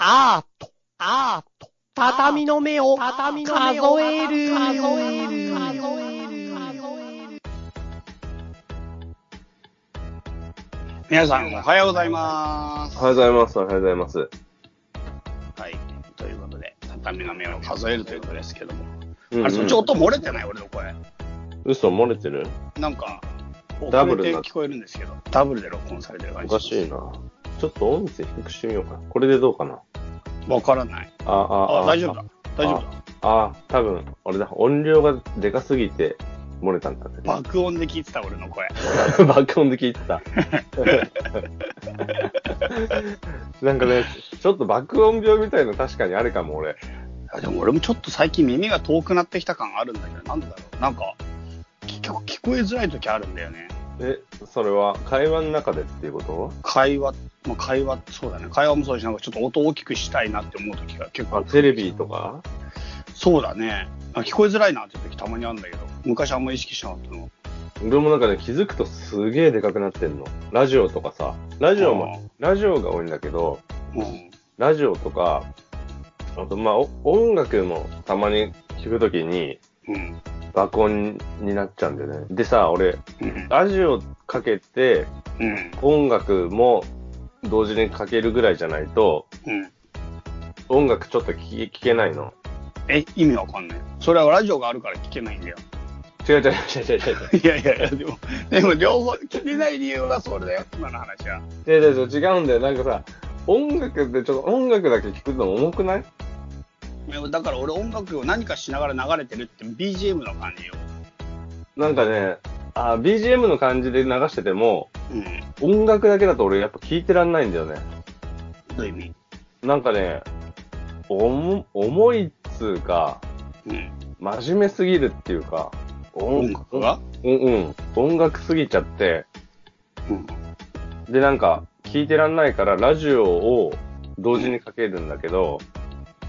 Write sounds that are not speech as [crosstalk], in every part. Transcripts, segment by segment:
アート、アート、畳の目を、畳の目を数える、数える、数える、皆さん、おはようございます。おはようございます。おはようございます。はい。ということで、畳の目を数えるということですけども。うんうんあれ、そっち音漏れてない？俺の声。嘘漏れてる？なんか、遅ダブルなれて聞こえるんですけど、ダブルで録音されてる感じ。おかしいな。ちょっと音声低くしてみようか。これでどうかな？わからない。あ、あ、あ、大丈夫だ。大丈夫だ。あ、あ、多分、俺だ。音量がでかすぎて漏れたんだね。爆音で聞いてた俺の声。[laughs] 爆音で聞いてた。[laughs] なんかね、ちょっと爆音病みたいの確かにあるかも、俺。あでも俺もちょっと最近耳が遠くなってきた感あるんだけど、なんでだろう。なんか、結局聞こえづらい時あるんだよね。え、それは会話の中でっていうこと？会話、まあ、会話、そうだね。会話もそうだし、なんかちょっと音大きくしたいなって思う時が結構あ、テレビとか？そうだね。あ聞こえづらいなって時たまにあるんだけど、昔あんま意識しなかったの。俺もなんかね、気づくとすげえでかくなってんの。ラジオとかさ。ラジオも、ラジオが多いんだけど、うん。ラジオとか、あとまあお音楽もたまに聞くときにうん。爆音になっちゃうんだよね。でさ、俺、うん。ラジオかけてうん。音楽も同時にかけるぐらいじゃないと、うん。音楽ちょっと聞けないの。え、意味わかんない。それはラジオがあるから聞けないんだよ。違う違う違う違う。違う。いやいやいや、でも、でも両方聞けない理由はそれだよ、今の話は。違う違う違う。違うんだよ。なんかさ、音楽でちょっと音楽だけ聞くの重くないだから俺音楽を何かしながら流れてるって BGM の感じよ。なんかね、あ BGM の感じで流してても、うん。音楽だけだと俺やっぱ聞いてらんないんだよね。どういう意味？なんかね、おも重いっつうか、うん。真面目すぎるっていうか、音楽が？うんうん。音楽すぎちゃって、うん。でなんか、聞いてらんないからラジオを同時にかけるんだけど、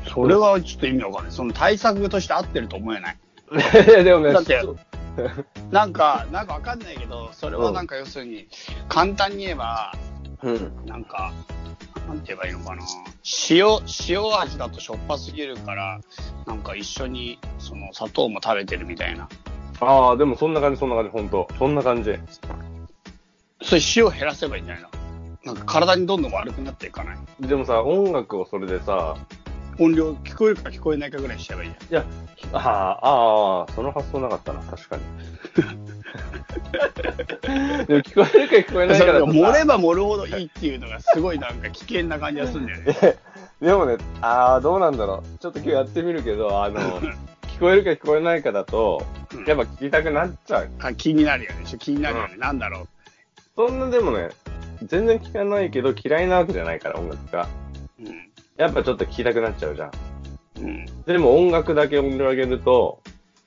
それはちょっと意味わかんない。その対策として合ってると思えない。[laughs] でもね、だって [laughs] なんか、なんかわかんないけど、それはなんか要するに、簡単に言えば、うん。なんか、なんて言えばいいのかな。塩、塩味だとしょっぱすぎるから、なんか一緒に、その砂糖も食べてるみたいな。ああ、でもそんな感じ、そんな感じ、ほんと。そんな感じ。それ塩減らせばいいんじゃないの？なんか体にどんどん悪くなっていかない？でもさ、音楽をそれでさ、音量聞こえるか聞こえないかぐらいにしちゃえばいいじゃん。いや、ああ、ああ、その発想なかったな、確かに。[laughs] でも聞こえるか聞こえないかだとさ漏れば漏るほどいいっていうのがすごいなんか危険な感じがするんだよね。[laughs] でもね、ああ、どうなんだろう。ちょっと今日やってみるけど、あの、聞こえるか聞こえないかだと、やっぱ聞きたくなっちゃう。あ気になるよね。気になるよね。なんだろう。そんなでもね、全然聞かないけど嫌いなわけじゃないから、音楽が。うん。やっぱちょっと聞きたくなっちゃうじゃん。うん。でも音楽だけ音量上げると、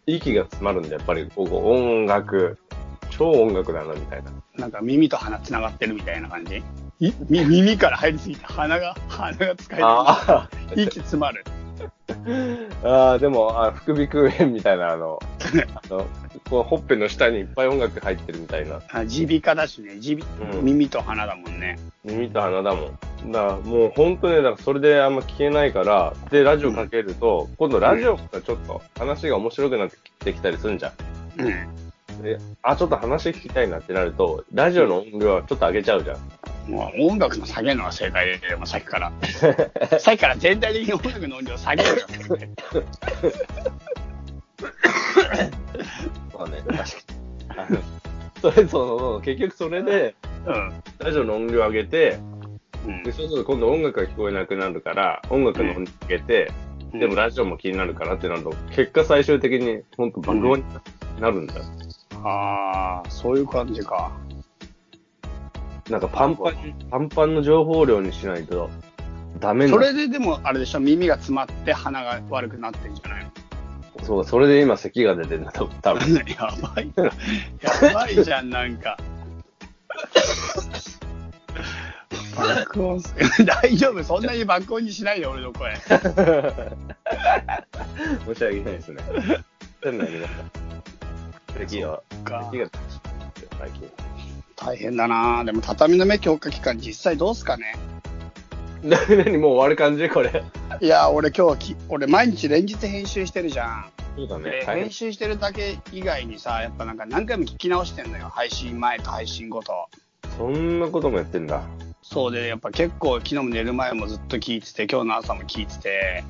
息が詰まるんで、やっぱり、ここ音楽、超音楽だな、みたいな。なんか耳と鼻つながってるみたいな感じ？耳から入りすぎて鼻が、鼻が使えあない。息詰まる。[laughs] あ、ああ、でも、あ副鼻腔炎みたいな、あの、[laughs] あの、こう、ほっぺの下にいっぱい音楽入ってるみたいな。あ耳鼻科だしね。耳うん耳と鼻だもんね。耳と鼻だもん。だからもう本当ね、だからそれであんま聞けないから、で、ラジオかけると、今度ラジオがちょっと話が面白くなってきたりするんじゃん。うん。で、あ、ちょっと話聞きたいなってなると、ラジオの音量はちょっと上げちゃうじゃん。もう音楽の下げるのが正解で、もうさっきから。さっきから全体的に音楽の音量下げるよ。[laughs] そうね、確かに。[laughs] それ、そうそう、結局それで、うん。ラジオの音量上げて、うんでそうすると今度音楽が聞こえなくなるから、音楽の音量上げて、でもラジオも気になるからってなると、結果最終的に本当爆音になるんだよ。ああ、そういう感じか。なんかパンパン、パンパンの情報量にしないとダメなそれででも、あれでしょ、耳が詰まって鼻が悪くなってんじゃないの？そう、それで今咳が出てんだと、多分。[laughs] やばいな。やばいじゃん、なんか。爆音す [laughs] 大丈夫そんなに爆音にしないで、俺の声。[laughs] 申し訳ないですね。変な皆さん。咳が、か咳が最近。大変だなでも畳の目強化期間実際どうすかね [laughs] なにもう終わる感じ？これ。いや、俺今日き、俺毎日連日編集してるじゃん。そうだで、編集してるだけ以外にさ、やっぱなんか何回も聞き直してんのよ。配信前と配信後と。そんなこともやってんだ。そうで、やっぱ結構昨日も寝る前もずっと聞いてて、今日の朝も聞いてて、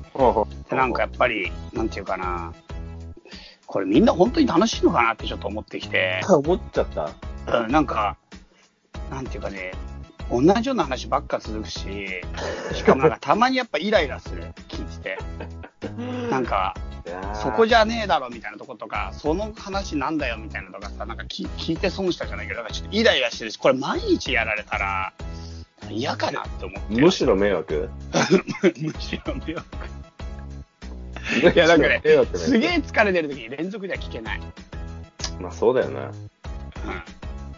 でなんかやっぱり、なんていうかな、これみんな本当に楽しいのかなってちょっと思ってきて、[laughs] 思っちゃった。うん、なんか、なんていうかね、同じような話ばっか続くし、しかもなんかたまにやっぱイライラする、聞いてて。[laughs] なんか、そこじじゃねえだろみたいなとことか、その話なんだよみたいなのとかさ、なんか聞聞いて損したじゃないけど、なんかちょっとイライラしてるし、これ毎日やられたら嫌かなって思って。むしろ迷惑？[laughs] むしろ迷惑。[laughs] いや、なんかねすげえ疲れてる時に連続では聞けない。まあそうだよな。うん。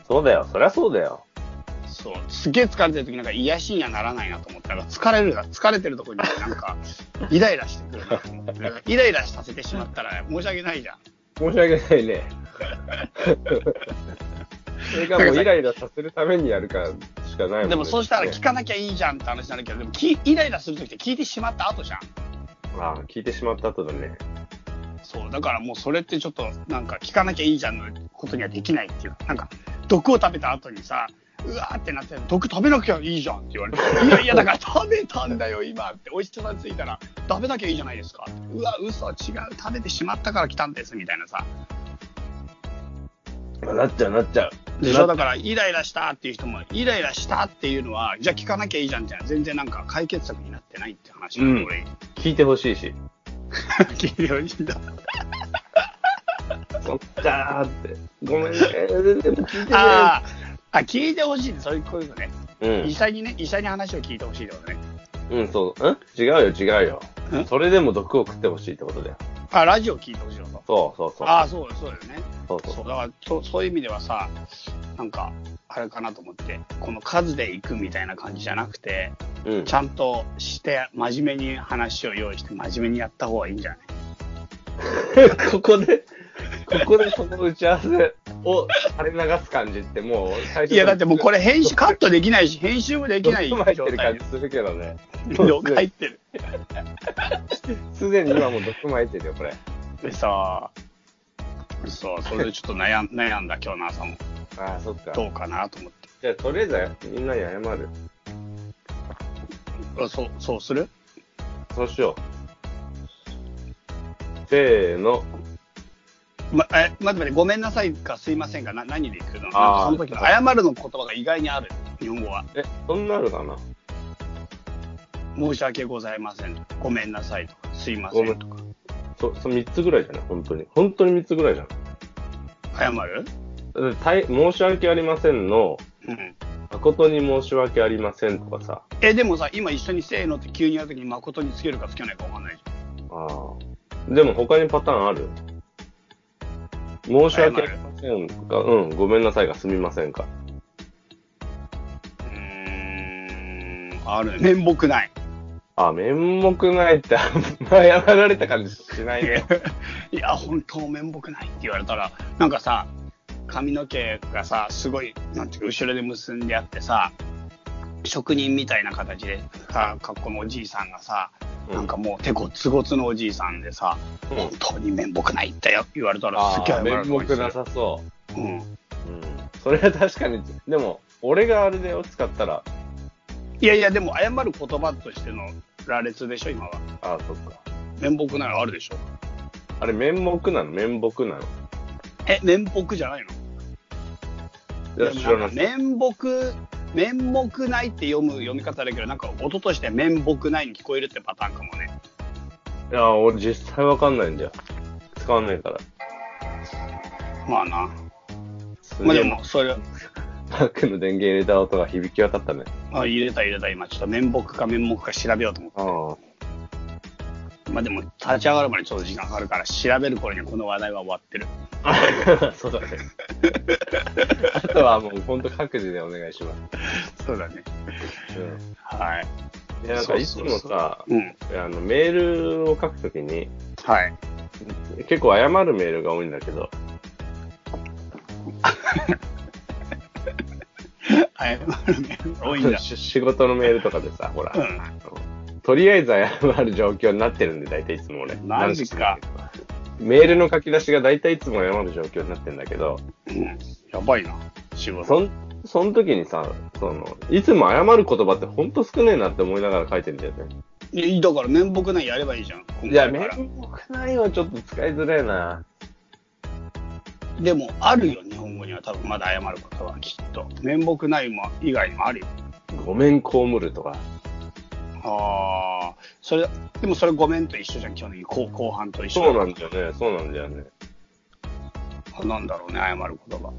そうだよ。そりゃそうだよ。そう。すげえ疲れてる時なんか癒しにはならないなと思ったら、疲れるな、疲れてるとこになんか、[laughs] イライラしてくるなと思って。イライラさせてしまったら申し訳ないじゃん。申し訳ないね。[laughs] それがもうイライラさせるためにやるかしかないもんね。でもそうしたら聞かなきゃいいじゃんって話になるけど、でもきイライラする時って聞いてしまった後じゃん。ああ、聞いてしまった後だね。そう、だからもうそれってちょっとなんか聞かなきゃいいじゃんのことにはできないっていう。なんか、毒を食べた後にさ、うわーってなって、毒食べなきゃいいじゃんって言われて、いやいやだから食べたんだよ今って、おいしさについたら食べなきゃいいじゃないですか。うわ、嘘違う、食べてしまったから来たんですみたいなさ。まあなっちゃう、なっちゃう。でしょ？だからイライラしたっていう人も、イライラしたっていうのは、じゃあ聞かなきゃいいじゃんじゃん。全然なんか解決策になってないって話なうん俺。聞いてほしいし。[laughs] 聞いてほしいんだ。そっかーって。ごめんね。[laughs] でも聞いてね。あーあ、聞いてほしいって、そういう、こういうのね。うん医。者にね、医者に話を聞いてほしいってことね。うん、そう。ん？違うよ、違うよん？それでも毒を食ってほしいってことだよ。あ、ラジオ聞いてほしいの？と。そうそうそう。ああ、そうそうだよね。そうそうそう、だからそ、そういう意味ではさ、なんか、あれかなと思って、この数で行くみたいな感じじゃなくて、うんち。ゃんとして、真面目に話を用意して、真面目にやった方がいいんじゃない？[laughs] ここで、ここでその打ち合わせを垂れ流す感じってもう最初いや、だってもうこれ編集、カットできないし、編集もできない状態でる感じするけどね。毒入ってる。すでに今もう毒巻いてるよ、これ。でさ、そう、それでちょっと悩ん [laughs] 悩んだ今日の朝も、ああ、そっか。どうかなと思って。じゃあ、とりあえずみんなに謝る。あそう、そうする？そうしよう。せーの。ま、え、待って待って、ごめんなさいかすいませんか、な何で行くの？なんあーかその時の謝るの言葉が意外にある、日本語は。え、そんなあるかな？申し訳ございませんとか、ごめんなさいとか、すいませんとか。そ、そ3つぐらいじゃない？本当に。本当に3つぐらいじゃん。謝る？たい申し訳ありませんの、うん。誠に申し訳ありませんとかさ。え、でもさ、今一緒にせーのって急にやるときに誠につけるかつけないかわかんないじああ。でも他にパターンある？申し訳ありませんか？うん、ごめんなさいがすみませんか？うーん、あるね。面目ない。あ、面目ないって、あんま謝られた感じしないね。[laughs] いや、本当面目ないって言われたら、なんかさ、髪の毛がさ、すごい、なんていうか、後ろで結んであってさ、職人みたいな形でさ、格好のおじいさんがさ、なんかもう手ごつごつのおじいさんでさ、うん、本当に面目ないって言われたらすげえ面目なさそうん。う。うん。それは確かに、でも、俺があれだよ、使ったら、いやいや、でも謝る言葉としての羅列でしょ、今は。ああ、そっか。面目ないのあるでしょ。あれ、面目なの？面目なの？え、面目じゃないの？いや、知らない。面目、面目ないって読む読み方だけど、なんか音として面目ないに聞こえるってパターンかもね。いや、俺実際わかんないんだよ。使わないから。まあな。まあでも、それ、バックの電源入れた音が響き渡ったね。あ入れた入れた、今ちょっと面目か面目か調べようと思って。まあでも、立ち上がるまでちょっと時間かかるから、調べる頃にはこの話題は終わってる。[laughs] そうだね。あとはもう本当各自でお願いします。そうだね。うんはい。いや、なんかいつもさ、うん。あのメールを書くときに、はい。結構謝るメールが多いんだけど、謝 [laughs] 謝るメールが多いんだ。[laughs] し仕事のメールとかでさ、ほら、うんとりあえず謝る状況になってるんで、大体いつも俺。マジか。メールの書き出しが大体いつも謝る状況になってるんだけど、うん。やばいな、仕事。そん、その時にさ、その、いつも謝る言葉ってほんと少ねえなって思いながら書いてんだよね。いやだから面目ないやればいいじゃん。今いや、面目ないはちょっと使いづらいな。でも、あるよ、日本語には多分まだ謝ることはきっと。面目ないも以外にもあるよ。ごめん被るとか。ああ、それ、でもそれごめんと一緒じゃん、基本的に後後半と一緒そうなんだよね、そうなんだよね。なんだろうね、謝る言葉。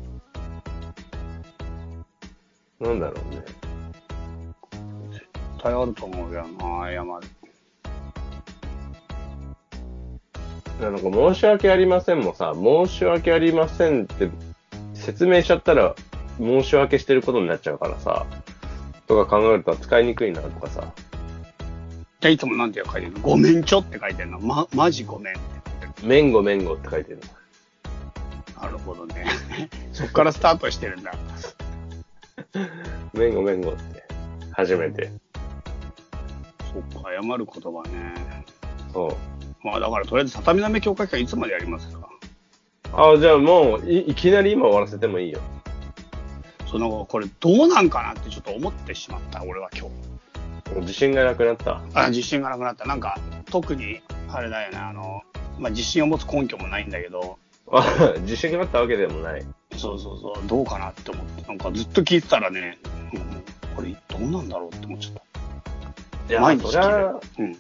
なんだろうね。絶対あると思うよな、謝る。なんか申し訳ありませんもさ、申し訳ありませんって説明しちゃったら申し訳してることになっちゃうからさ、とか考えると使いにくいなとかさ。じゃあいつもなんて書いてるの？ごめんちょって書いてるの？ま、マジごめんって書いてる。めんごめんごって書いてるなるほどね。[laughs] そっからスタートしてるんだ。めんごめんごって。初めて。そっか、謝る言葉ね。そう。まあだからとりあえず畳の目強化期間いつまでやりますか？あ、じゃあもうい、いきなり今終わらせてもいいよ。そのこれどうなんかなってちょっと思ってしまった、俺は今日。もう自信がなくなった。あ自信がなくなった。なんか、特に、あれだよね、あの、まあ、自信を持つ根拠もないんだけど、あ [laughs] 自信があったわけでもない。そうそうそう、どうかなって思って、なんかずっと聞いてたらね、うんこれどうなんだろうって思っちゃった。いや毎日そりゃうん。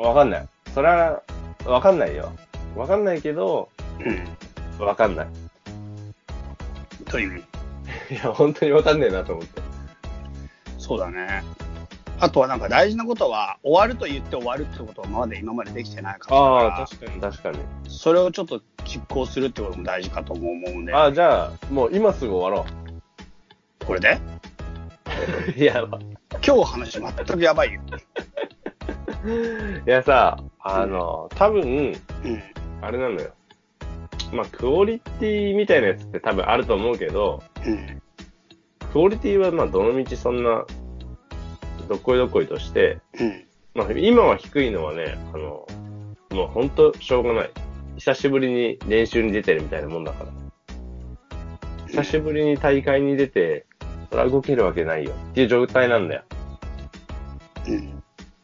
わかんない。それは、わかんないよ。わかんないけど、うん。わかんない。という意味？いや、本当にわかんねえなと思って。そうだね。あとはなんか大事なことは、終わると言って終わるってことはまだ今までできてないから、ああ、確かに、確かに。それをちょっと実行するってことも大事かとも思うんで、ああ、じゃあ、もう今すぐ終わろこれで？[laughs] や、今日話全くやばいよ。[laughs] いやさ、あの、多分、うん。あれなのよ。まあ、クオリティみたいなやつって多分あると思うけど、うん。クオリティはまあ、どのみちそんな、どっこいどっこいとして、うん。まあ、今は低いのはね、あの、もう本当しょうがない。久しぶりに練習に出てるみたいなもんだから。久しぶりに大会に出て、それは動けるわけないよっていう状態なんだよ。うん。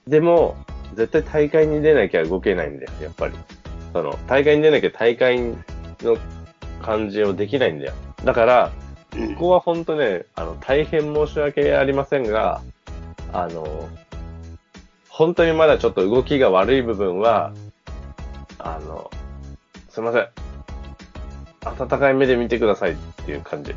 でも、絶対大会に出なきゃ動けないんだよ、やっぱり。その、大会に出なきゃ大会の感じをできないんだよ。だから、うんここは本当ね、あの、大変申し訳ありませんが、あの、本当にまだちょっと動きが悪い部分は、あの、すいません。温かい目で見てくださいっていう感じ。[laughs]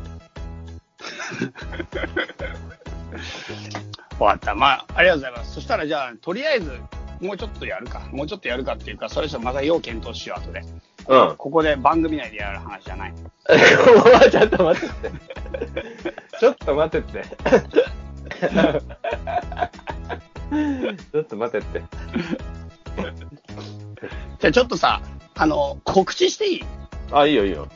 わかった。まあ、ありがとうございます。そしたらじゃあ、とりあえず、もうちょっとやるか。もうちょっとやるかっていうか、それじゃまた要検討しよう、後で。うん。ここで番組内でやる話じゃない。[laughs] [laughs] ちょっと待ってって。ちょっと待ってって。[laughs] ちょっと待ってって。じゃあちょっとさ、あの、告知していい？あ、いいよいいよ。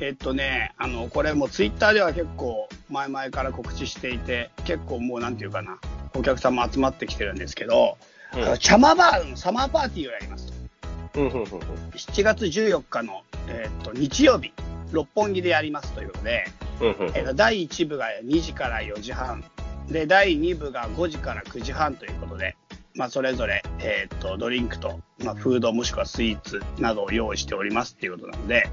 えっとね、あの、これもツイッターでは結構前々から告知していて、結構もうなんていうかな、お客さんも集まってきてるんですけど、あのチャマバーのサマーパーティーをやりますと。うん、うん、うん、うん。7月14日の、えっと日曜日、六本木でやりますということで、うん、うん。えっと第1部が2時から4時半、で、第2部が5時から9時半ということで、まあ、それぞれ、えっとドリンクと、まあ、フードもしくはスイーツなどを用意しておりますっていうことなので。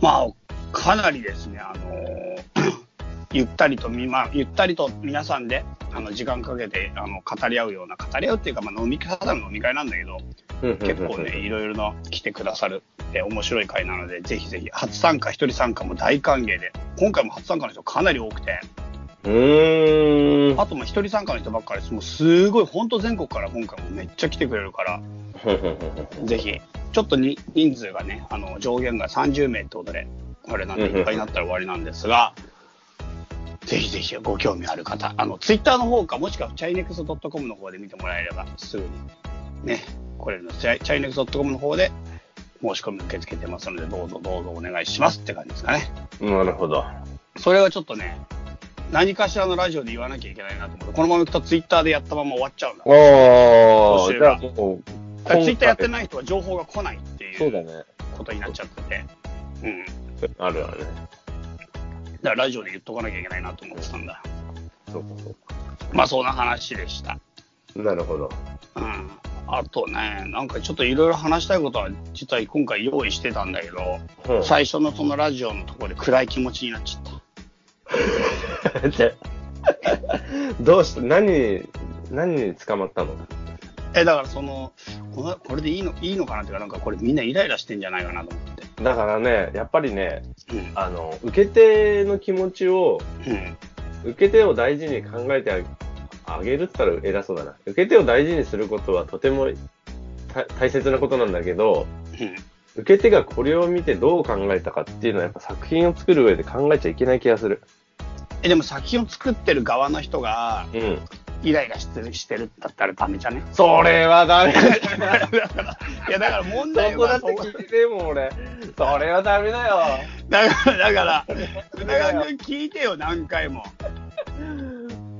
まあ、かなりですね、あのー [coughs] ゆったりとみ、まあ、ゆったりと皆さんで、あの、時間かけて、あの、語り合うような、語り合うっていうか、まあ、飲み会、ただの飲み会なんだけど、結構ね、いろいろな来てくださる、え面白い会なので、ぜひぜひ、初参加、一人参加も大歓迎で、今回も初参加の人かなり多くて、うーん。あと、まあ、一人参加の人ばっかりです。もう、すごい、本当全国から今回もめっちゃ来てくれるから、ぜひ、ちょっとに人数がね、あの、上限が30名ってことで、あれなんで、いっぱいになったら終わりなんですが、ぜひぜひご興味ある方、あの、ツイッターの方か、もしくはチャイネクスト .com の方で見てもらえれば、すぐに、ね、これのチャイチャイネクスト .com の方で申し込み受け付けてますので、どうぞどうぞお願いしますって感じですかね。なるほど。それはちょっとね、何かしらのラジオで言わなきゃいけないなと思って、このままいくとツイッターでやったまま終わっちゃうんだ。おー、じゃあもう、ツイッターやってい。ない人は情報が来ないっていうそうだね。ことになっちゃってて。うん。あるあるね。だからラジオで言っとかなきゃいけないなと思ってたんだ。そうかそうまあそんな話でした。か。なるほど。うん。あとね、なんかちょっといろいろ話したいことは実は今回用意してたんだけど、うん最初のそのラジオのところで暗い気持ちになっちゃった。[laughs] じゃどうして、何、何に捕まったの？え、だからその、このこれでいいのいいのかなっていうか、なんかこれみんなイライラしてんじゃないかなと思って。だからね、やっぱりね、うん。あの、受け手の気持ちを、うん。受け手を大事に考えてああげるって言ったら偉そうだな。受け手を大事にすることはとてもた大切なことなんだけど、うん。受け手がこれを見てどう考えたかっていうのはやっぱ作品を作る上で考えちゃいけない気がする。え、でも作品を作ってる側の人がうん。イライラしてるしてるんだったらダメじゃね？それはダメだ。いや、だから問題はそこって聞いても俺。それはダメだよ。だから、だから、宇田川君聞いてよ、何回も。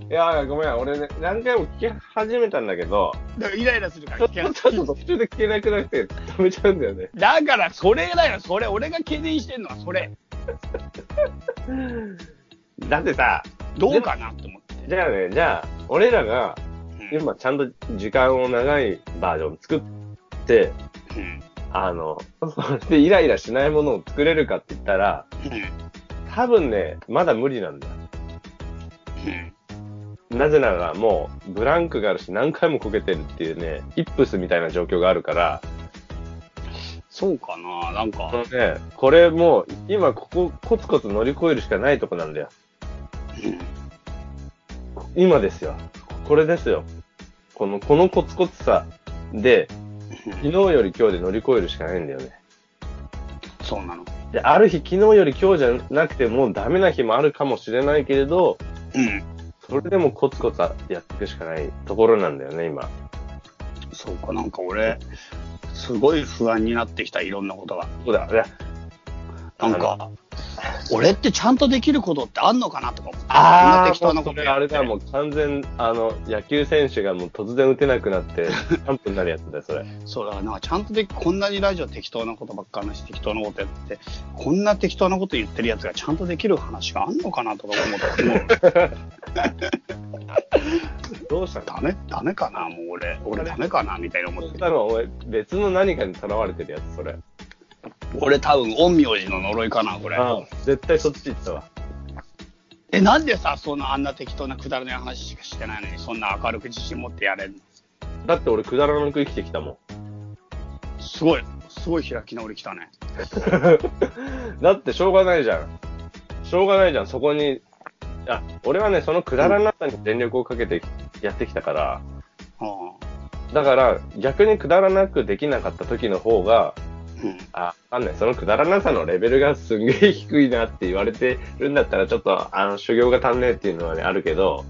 いや、ごめん、俺ね、何回も聞き始めたんだけど、だからイライラするから聞けない。ちょっと途中で聞けなくなって止めちゃうんだよね。だから、それだよ、それ。俺が懸念してんのはそれ。だってさ、どうかなって思って。じゃあね、じゃあ、俺らがうん今ちゃんと時間を長いバージョン作って、うん。あの、そ [laughs] れでイライラしないものを作れるかって言ったら、うん。多分ね、まだ無理なんだよ。うん。なぜならもうブランクがあるし何回もこけてるっていうね、イップスみたいな状況があるから、そうかな、なんかね、これもう今ここコツコツ乗り越えるしかないとこなんだよ。うん。今ですよ。これですよ。この、このコツコツさで、昨日より今日で乗り越えるしかないんだよね。そうなの。で、ある日昨日より今日じゃなくてもうダメな日もあるかもしれないけれど、うん。それでもコツコツやっていくしかないところなんだよね、今。そうか、なんか俺、すごい不安になってきた、いろんなことが。そうだ、いやなんか、俺ってちゃんとできることってあんのかなとか思って。ああ、適当なことあれだ、もう完全、あの、野球選手がもう突然打てなくなって、[laughs] キャンプになるやつだよ、それ。そうだからなんかちゃんとでこんなにラジオ適当なことばっかり話して適当なことやってこんな適当なこと言ってるやつがちゃんとできる話があんのかなとか思ったらもう [laughs] どうしたの？ダメダメかなもう俺俺ダメかなみたいな思って多分お前、別の何かにとらわれてるやつ、それ。俺多分陰陽師の呪いかなこれああ絶対そっち行ったわ。えなんでさそんなあんな適当なくだらない話しかしてないのにそんな明るく自信持ってやれるの？だって俺、くだらなく生きてきたもん。すごいすごい開き直りきたね [laughs] だってしょうがないじゃん。しょうがないじゃん、そこに。あ、俺はね、そのくだらなさに全力をかけてやってきたから、うだから逆にくだらなくできなかった時の方が、んうんあ、わかんない。そのくだらなさのレベルがすんげえ低いなって言われてるんだったら、ちょっと、あの、修行が足んねえっていうのはね、あるけど、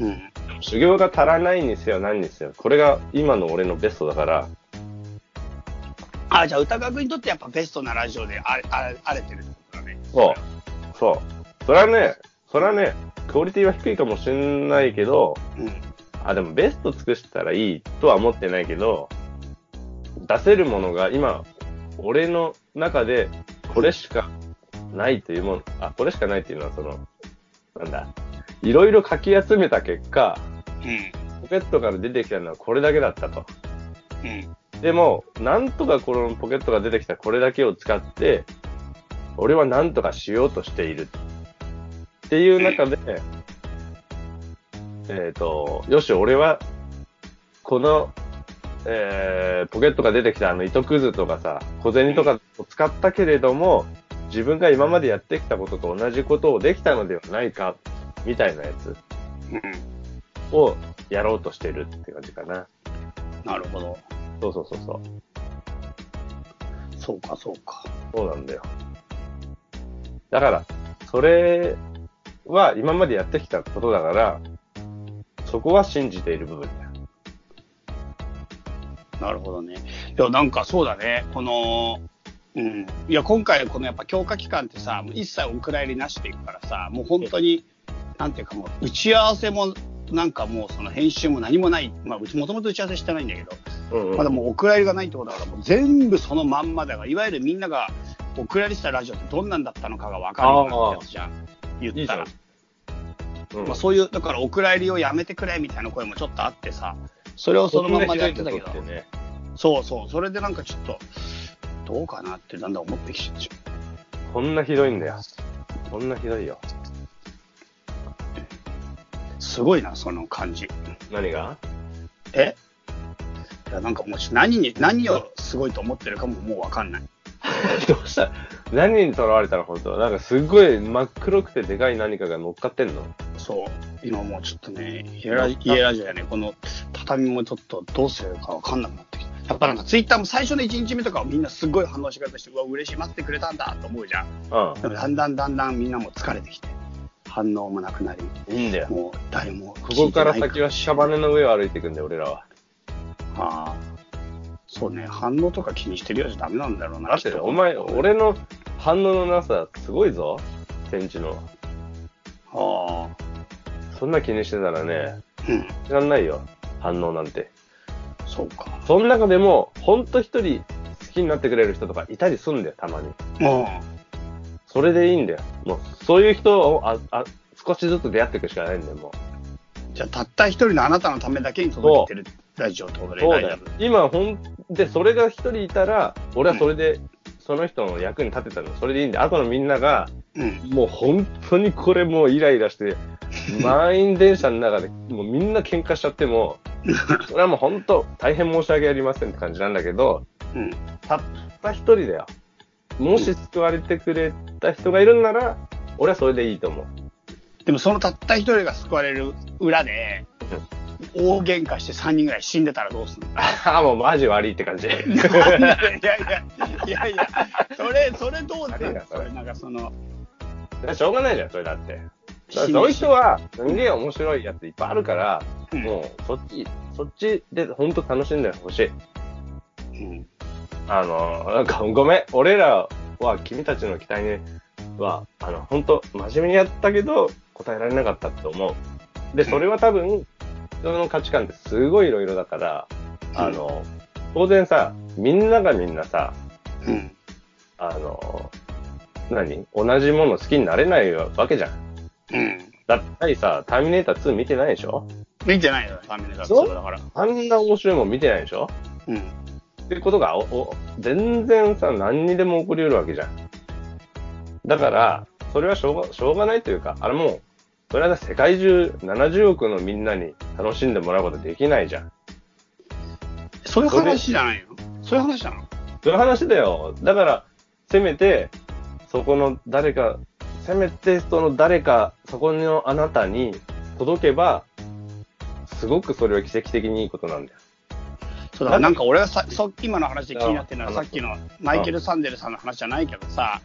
うん修行が足らないにせよ何にせよ、これが今の俺のベストだから、あじゃあ歌川君にとってやっぱベストなラジオでああ荒れてるってことだねそう。そう。それはね、それはね、クオリティは低いかもしんないけど、うんあ、でもベスト尽くしたらいいとは思ってないけど、出せるものが今、俺の中でこれしかないというもの、あ、これしかないっていうのはその、なんだ、いろいろ書き集めた結果、うんポケットから出てきたのはこれだけだったと。うんでも、なんとかこのポケットが出てきたこれだけを使って、俺はなんとかしようとしている。っていう中で、えっ、と、よし、俺は、この、えー、ポケットが出てきたあの糸くずとかさ、小銭とかを使ったけれども、自分が今までやってきたことと同じことをできたのではないか、みたいなやつうんをやろうとしてるって感じかな。なるほどそうそうそうそう。そうかそうかそうなんだよ。だから、それは今までやってきたことだから、そこは信じている部分。なるほどね。いや、なんかそうだね。この、うん。いや、今回このやっぱ強化期間ってさ、もう一切お蔵入りなしでいくからさ、もう本当に、なんていうかもう、打ち合わせも、なんかもうその編集も何もない。まあ、うちもともと打ち合わせしてないんだけど、うんうんまだもうお蔵入りがないってことだから、もう全部そのまんまだから、いわゆるみんながお蔵入りしたラジオってどんなんだったのかがわかるようなやつじゃん。言ったら。いいうんまあ、そういう、だからお蔵入りをやめてくれみたいな声もちょっとあってさ、それをそのまんまでやってたけど、ねそうそう、それでなんかちょっと、どうかなってだんだん思ってきちゃう。こんなひどいんだよ。こんなひどいよ。すごいな、その感じ。何が？え？いやなんかもう何に、何をすごいと思ってるかももうわかんない。[laughs] どうした？何にとらわれたら本当なんかすっごい真っ黒くてでかい何かが乗っかってんの？そう。今もうちょっとね、家ラ家ラジオやね、この畳もちょっとどうするかわかんなくなってきた。やっぱなんかツイッターも最初の1日目とかはみんなすごい反応してくれたして、うわ、嬉しい、待ってくれたんだと思うじゃん。うでもだんだんだんだんみんなも疲れてきて、反応もなくなり、ん。いいんだよ。もう誰もここから先は。はシャバネの上を歩いていくんだよ、俺らは。ああ。そうね、反応とか気にしてるようじゃダメなんだろうな。だって、お前、俺の反応のなさ、すごいぞ。天地の。あそんな気にしてたらね、あ。うん。知らんないよ。反応なんて。そうか。その中でも、ほんと一人好きになってくれる人とかいたりすんだよ、たまに。うん。それでいいんだよ。もう、そういう人を、あ、あ、少しずつ出会っていくしかないんだよ、もう。じゃあ、たった一人のあなたのためだけに届けてるラジオと。今、ほん、で、それが一人いたら、俺はそれで、その人の役に立てたの。それでいいんで、あとのみんなが、うん。もう本当にこれもうイライラして、満員電車の中でもうみんな喧嘩しちゃっても、[laughs] それはもう本当大変申し訳ありませんって感じなんだけど、うん。たった一人だよ。もし救われてくれた人がいるんなら、俺はそれでいいと思う。でもそのたった一人が救われる裏で、大喧嘩して3人ぐらい死んでたらどうすんの？あ [laughs] あ、もうマジ悪いって感じ。いやいや、いやいや、それ、それどうな何がそれなんかその、しょうがないじゃん、それだって。そういう人は、すんげえ面白いやついっぱいあるから、うんもう、そっち、そっちで本当楽しんでほしい。うん。あの、なんかごめん、俺らは君たちの期待には、あの、本当真面目にやったけど、答えられなかったって思う。で、それは多分、人の価値観ってすごいいろいろだから、あの、当然さ、みんながみんなさ、うん。あの、何同じもの好きになれないわけじゃん。うん。だってさ、ターミネーター2見てないでしょ？見てないよ、ターミネーターそう？2だから。あんな面白いもん見てないでしょ？うん。っていうことが、お、お、全然さ、何にでも起こり得るわけじゃん。だから、それはしょうが、しょうがないというか、あれもう、それは世界中70億のみんなに楽しんでもらうことできないじゃん。そういう話じゃないの？そういう話なの？そういう話だよ。だから、せめて、そこの誰か、せめてその誰か、そこのあなたに届けば、すごくそれは奇跡的にいいことなんだよ。そうだからなんか俺はさ、そ今の話で気になってるのはあさっきのマイケル・サンデルさんの話じゃないけどさ、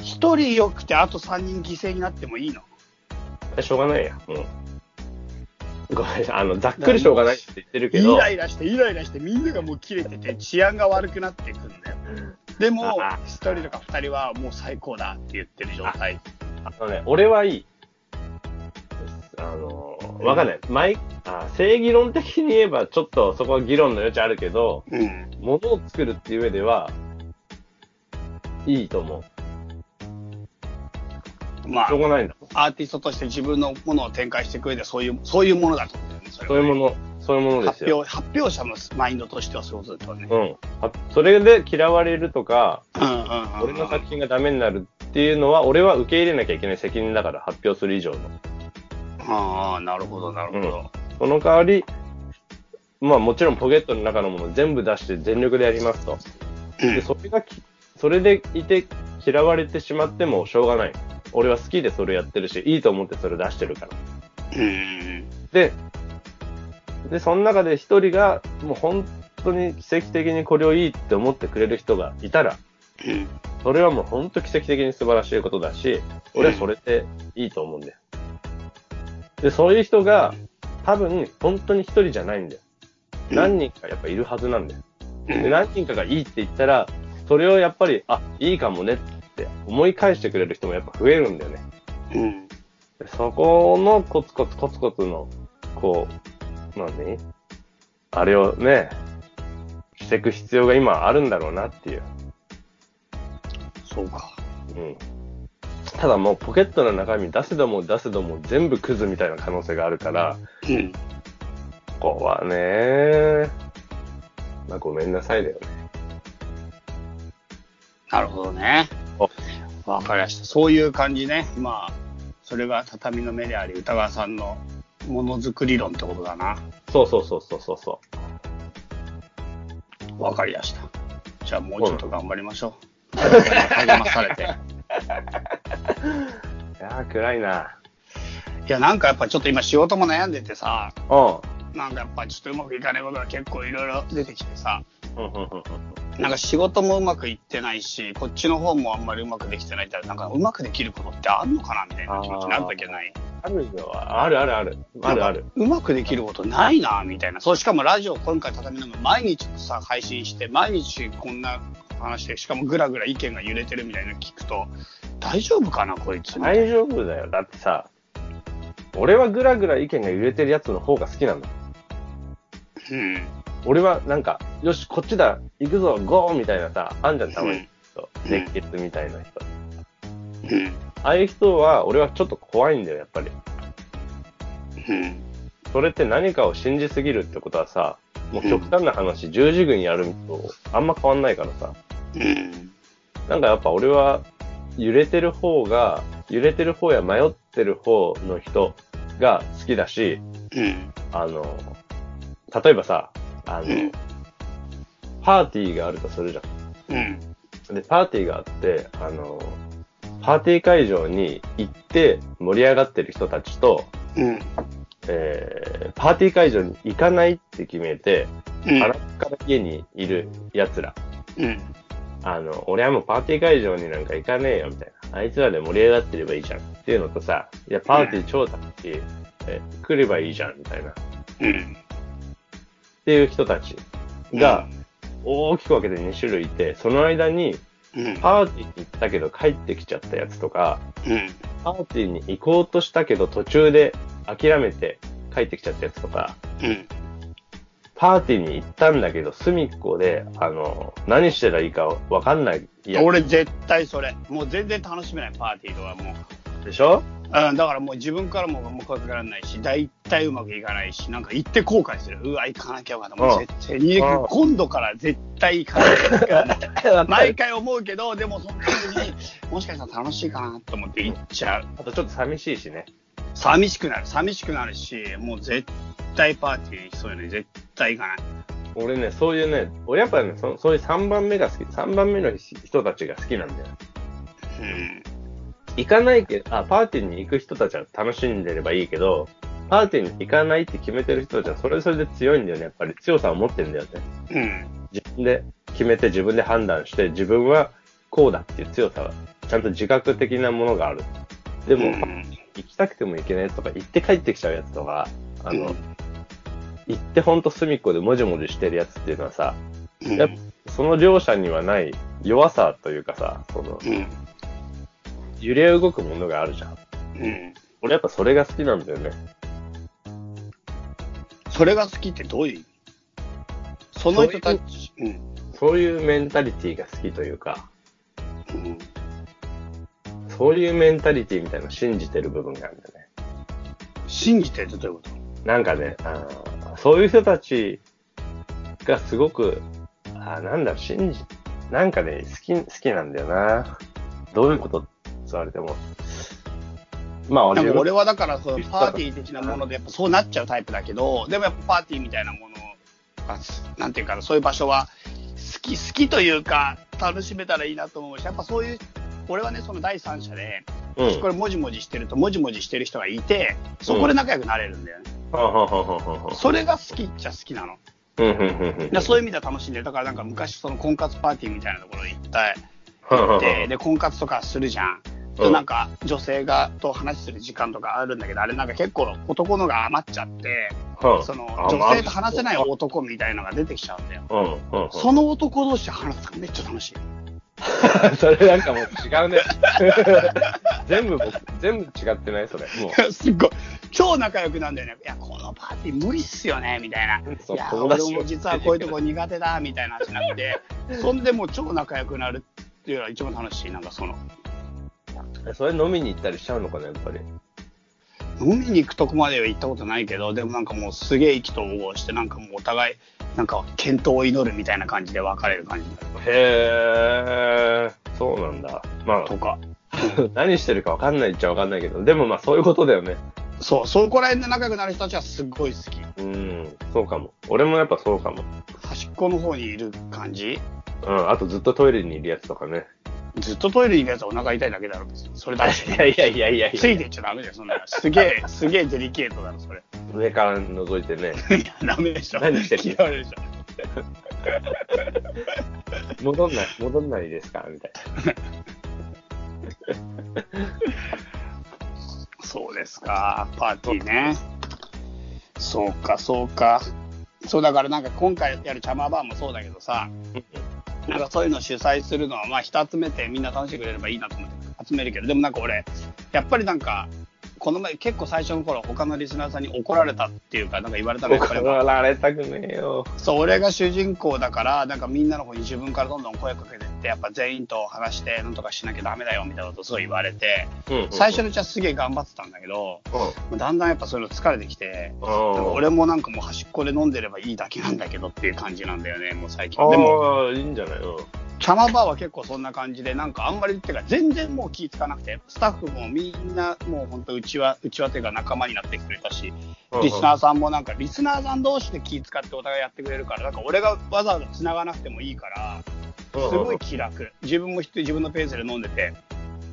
一人良くてあと三人犠牲になってもいいの？えしょうがないや。うん。ごめん、あの、ざっくりしょうがないって言ってるけイど、ライラして、イライラして、みんながもう切れてて、治安が悪くなっていくんだよ。でもあ、一人とか二人はもう最高だって言ってる状態。あのね、俺はいい。あの、わかんない。マイあ正義論的に言えば、ちょっとそこは議論の余地あるけど、うん。物を作るっていう上では、いいと思う。まあしょう、がない。アーティストとして自分のものを展開していく上でそういう、そういうものだと思うんだよね。それはねそういうもの、そういうものですよ。発表、発表者のマインドとしてはそういうことだとね。うん。はそれで嫌われるとか、うんうんうんうん。俺の作品がダメになるっていうのは、俺は受け入れなきゃいけない責任だから、発表する以上の。ああ、なるほど、なるほど。その代わり、まあもちろんポケットの中のもの全部出して全力でやりますと。うんで、それがき、それでいて嫌われてしまってもしょうがない。俺は好きでそれやってるし、いいと思ってそれ出してるから。うん。で、で、その中で一人が、もう本当に奇跡的にこれをいいって思ってくれる人がいたら、うん。それはもう本当奇跡的に素晴らしいことだし、俺はそれでいいと思うんだよ。で、そういう人が、多分、本当に一人じゃないんだよ。何人かやっぱいるはずなんだよ。で、何人かがいいって言ったら、それをやっぱり、あ、いいかもねって思い返してくれる人もやっぱ増えるんだよね。うん。でそこのコツコツコツコツの、こう、何？あれをね、していく必要が今あるんだろうなっていう。そうか。うん。ただもうポケットの中身出せども出せども全部クズみたいな可能性があるから、うん。ここはね、まあごめんなさいだよね。なるほどね。わかりました。そういう感じね。まあ、それが畳の目であり、歌川さんのものづくり論ってことだな。そうそうそうそうそうそわかりました。じゃあもうちょっと頑張りましょう。励まされて。う。[laughs] いやー暗いな。いや、なんかやっぱちょっと今仕事も悩んでてさ、うん。なんかやっぱちょっとうまくいかないことが結構いろいろ出てきてさ、うんうんうんうんなんか仕事もうまくいってないし、こっちの方もあんまりうまくできてないから、なんかうまくできることってあんのかなみたいな気持ちになるだけない。あるよ。あるあるある。あるある。うまくできることないなみたいな。そう、しかもラジオ今回畳の目毎日さ、配信して、毎日こんな話して、しかもぐらぐら意見が揺れてるみたいなの聞くと、大丈夫かなこいつ。大丈夫だよ。だってさ、俺はぐらぐら意見が揺れてるやつの方が好きなんだ。うん。俺はなんか、よし、こっちだ、行くぞ、ゴーみたいなさ、あんじゃん、たまに熱血みたいな人。うん。ああいう人は、俺はちょっと怖いんだよ、やっぱり。うん。それって何かを信じすぎるってことはさ、もう極端な話、十字軍やるとあんま変わんないからさ。うん。なんかやっぱ俺は、揺れてる方が、揺れてる方や迷ってる方の人が好きだし、うん。あの、例えばさ、あの、うんパーティーがあるとするじゃうん。ん。で、パーティーがあって、あの、パーティー会場に行って盛り上がってる人たちと、うん。えー、パーティー会場に行かないって決めて、うん。腹から家にいる奴ら。うん。あの、俺はもうパーティー会場になんか行かねえよ、みたいな。あいつらで盛り上がってればいいじゃん。っていうのとさ、いや、パーティー超楽しい。え、来ればいいじゃん、みたいな。っうん。ていう人たちが、大きく分けて2種類いて、その間に、うん。パーティーに行ったけど帰ってきちゃったやつとか、うん。パーティーに行こうとしたけど途中で諦めて帰ってきちゃったやつとか、うん。パーティーに行ったんだけど隅っこで、あの、何してたらいいか分かんないや俺絶対それ。もう全然楽しめない、パーティーとかもう。つでしょ？うん、だからもう自分からももう声かけられないし、大体うまくいかないし、なんか行って後悔する。うわ、行かなきゃよかった。もう絶対に、うん今度から絶対行かなきゃ。[laughs] 毎回思うけど、でもその時に、もしかしたら楽しいかなと思って行っちゃう。あとちょっと寂しいしね。寂しくなる。寂しくなるし、もう絶対パーティーそういうのに絶対行かない。俺ね、そういうね、俺やっぱね、そそういう3番目が好き、3番目の人たちが好きなんだよ。うん。行かないけど、あ、パーティーに行く人たちは楽しんでればいいけど、パーティーに行かないって決めてる人たちはそれはそれで強いんだよね。やっぱり強さを持ってるんだよね。うん。自分で決めて自分で判断して自分はこうだっていう強さはちゃんと自覚的なものがある。でも、うん行きたくても行けないとか、行って帰ってきちゃうやつとか、あの、うん行ってほんと隅っこでもじもじしてるやつっていうのはさ、うんやっぱその両者にはない弱さというかさ、その、うん。揺れ動くものがあるじゃん。うん。俺やっぱそれが好きなんだよね。それが好きってどういう？その人たち、うん。そういうメンタリティが好きというか、うん。そういうメンタリティみたいなのを信じてる部分があるんだよね。信じてるってどういうこと？なんかね、あーそういう人たちがすごく、あーなんだろう、信じ、なんかね、好き、好きなんだよな。どういうこと？って言われても。まあ、俺はだからそのパーティー的なものでやっぱそうなっちゃうタイプだけど、でもやっぱパーティーみたいなものが、なんていうかな、そういう場所は好き、好きというか楽しめたらいいなと思うし、やっぱそういう、俺はね、その第三者で、うん。これもじもじしてると、もじもじしてる人がいて、そこで仲良くなれるんだよね。はんそれが好きっちゃ好きなの。そういう意味では楽しんでる。だからなんか昔その婚活パーティーみたいなところ行った、はんはんはんで、で、婚活とかするじゃん。でうんなんか女性がと話する時間とかあるんだけど、あれなんか結構男のが余っちゃって、そのあ女性と話せない男みたいのが出てきちゃうんだよ。うんうんうんその男同士で話すのがめっちゃ楽しい。[laughs] それなんかもう違うね。[laughs] 全部僕、全部違ってないそれ。もう。すっごい、超仲良くなんだよね。いや、このパーティー無理っすよね、みたいな。いや、俺も実はこういうとこ苦手だ、みたいな話になって、そんでもう超仲良くなるっていうのが一番楽しい。なんかその、それ飲みに行ったりしちゃうのかな、やっぱり？飲みに行くとこまでは行ったことないけど、でもなんかもうすげえ意気投合して、なんかもうお互い、なんか健闘を祈るみたいな感じで別れる感じになるへえ、そうなんだ。まとか。あ、[laughs] 何してるかわかんないっちゃわかんないけど、でもまあそういうことだよね。そう、そこら辺で仲良くなる人たちはすっごい好き。うん、そうかも。俺もやっぱそうかも。端っこの方にいる感じ？うん、あとずっとトイレにいるやつとかね。ずっとトイレに行くやつはお腹痛いだけだろ。それだけ。いやいやいやいやいついてっちゃダメだよ、そんなの。すげえ、[laughs] すげえデリケートだろ、それ。上から覗いてね。いや、ダメでしょ。何してる嫌われるでしょ。戻んない、戻んないですか？みたいそうですか、パーティーね。そうか、そうか。そうだからなんか今回やるチャマーバーもそうだけどさ、なんかそういうのを主催するのは、まあ人集めてみんな楽しんでくれればいいなと思って集めるけど、でもなんか俺、やっぱりなんか、この前結構最初の頃他のリスナーさんに怒られたっていうか、なんか言われたの怒られたくねえよ。そう、俺が主人公だから、なんかみんなの方に自分からどんどん声かけてって、やっぱ全員と話して、なんとかしなきゃダメだよみたいなことすごい言われて、うん最初のうちはすげえ頑張ってたんだけど、だんだんやっぱそういうの疲れてきて、俺もなんかもう端っこで飲んでればいいだけなんだけどっていう感じなんだよね、もう最近。あでも、あ、いいんじゃない？うん。チャマバーは結構そんな感じで、なんかあんまりっていうか、全然もう気ぃつかなくて、スタッフもみんなもう本当うちは、うちはっていうか仲間になってくれたし、リスナーさんもなんか、リスナーさん同士で気使ってお互いやってくれるから、なんか俺がわざわざ繋がなくてもいいから、すごい気楽。自分も自分のペースで飲んでて、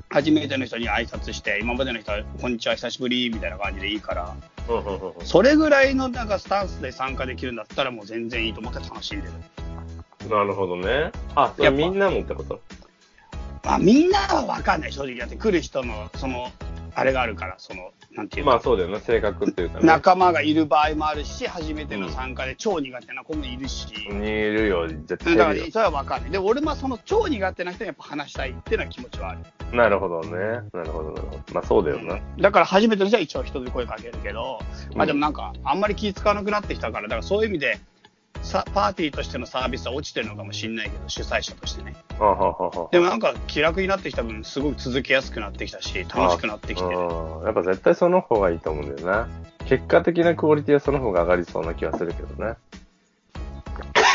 初めての人に挨拶して、今までの人は、こんにちは、久しぶり、みたいな感じでいいから、それぐらいのなんかスタンスで参加できるんだったらもう全然いいと思って楽しんでる。なるほどね。あ、それやみんなもってこと？まあみんなはわかんない、正直。だって来る人の、その、あれがあるから、その、なんていうのまあそうだよな、性格っていうかね。仲間がいる場合もあるし、初めての参加で超苦手な子もいるし。にいるよ、絶対だから、いるよ。それは分かんない。で、俺もその超苦手な人にやっぱ話したいっていうのは気持ちはある。なるほどね。なるほど、なるほど。まあそうだよな。だから初めての人は一応人で声かけるけど、まあでもなんか、あんまり気使わなくなってきたから、だからそういう意味で、さパーティーとしてのサービスは落ちてるのかもしれないけど、主催者としてね。あはははでもなんか気楽になってきた分、すごく続けやすくなってきたし、楽しくなってきてる。うんやっぱ絶対その方がいいと思うんだよな。結果的なクオリティはその方が上がりそうな気はするけどね。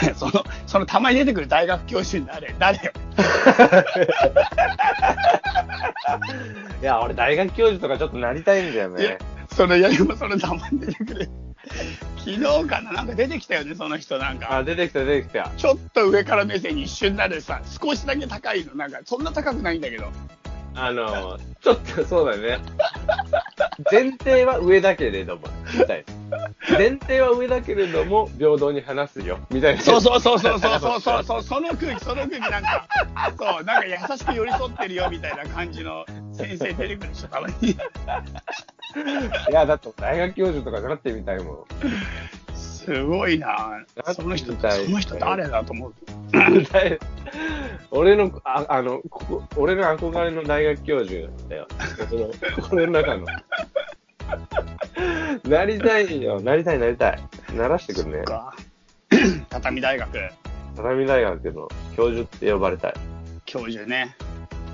[laughs] その、そのたまに出てくる大学教授に誰誰よ。[laughs] いや、俺大学教授とかちょっとなりたいんだよいやね。それ、いや、でもそれたまに出てくる。[laughs] 昨日かな？なんか出てきたよね、その人なんか。あ、出てきた、出てきた。ちょっと上から目線に一瞬なるさ、少しだけ高いの。なんか、そんな高くないんだけど。あの、ちょっとそうだね。前提は上だけれども、みたいな。前提は上だけれども、平等に話すよ、みたいな。そうそうそうそうそうそうそう、その空気、その空気なんか、そう、なんか優しく寄り添ってるよ、みたいな感じの先生出てくるでしょ、たまに。いや、だって大学教授とかなってみたいもん。すごいなその人、その人誰だと思う？[laughs] 俺の、ああの、ここ俺の憧れの大学教授だよ。俺の中の。[laughs] なりたいよ、なりたい、なりたい。ならしてくるね。か [clears throat] 畳大学、畳大学の教授って呼ばれたい。教授ね。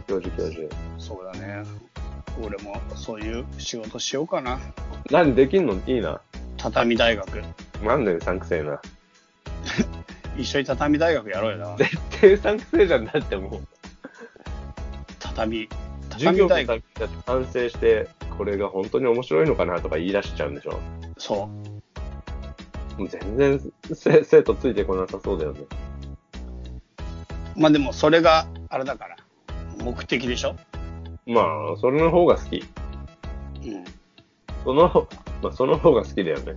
教授、教授。そうだね。俺もそういう仕事しようかな。何できんの？いいな。畳大学。なんでうさんくせえな。[laughs] 一緒に畳大学やろうよな。絶対うさんくせえじゃんだってもう。畳。授業畳大が学。反省して、これが本当に面白いのかなとか言い出しちゃうんでしょ。そう。もう全然せ生徒ついてこなさそうだよね。まあでもそれがあれだから、目的でしょ？まあ、それの方が好き。うん。その、まあ、その方が好きだよね。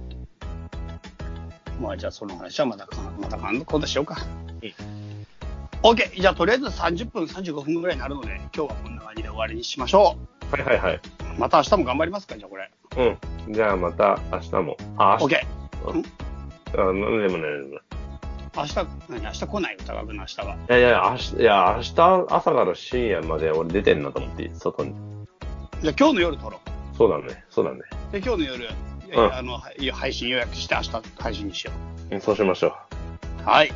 まあじゃあその話はまたか、また今度しようか。OK! じゃあとりあえず30分、35分ぐらいになるので、今日はこんな感じで終わりにしましょはいはいはい。う。また明日も頑張りますかじゃあこれ。うん。じゃあまた明日も。あ、明日。OK! あ、なんでもない。明日、何明日来ないよ、高くの明日は。いやいや、明日、いや、明日朝から深夜まで俺出てんなと思って、外に。じゃあ今日の夜撮ろう。そうだね、そうだね。で、今日の夜、いやいやあの、はい配信予約して明日配信にしようんそうしましょう。はい。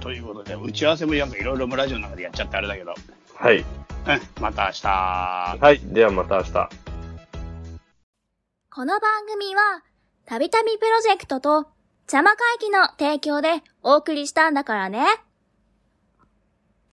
ということで、打ち合わせもなんかいろいろラジオの中でやっちゃってあれだけど、う。はい。うん、また明日。はい。ではまた明日。この番組は、たびたびプロジェクトと、邪魔会議の提供でお送りしたんだからね。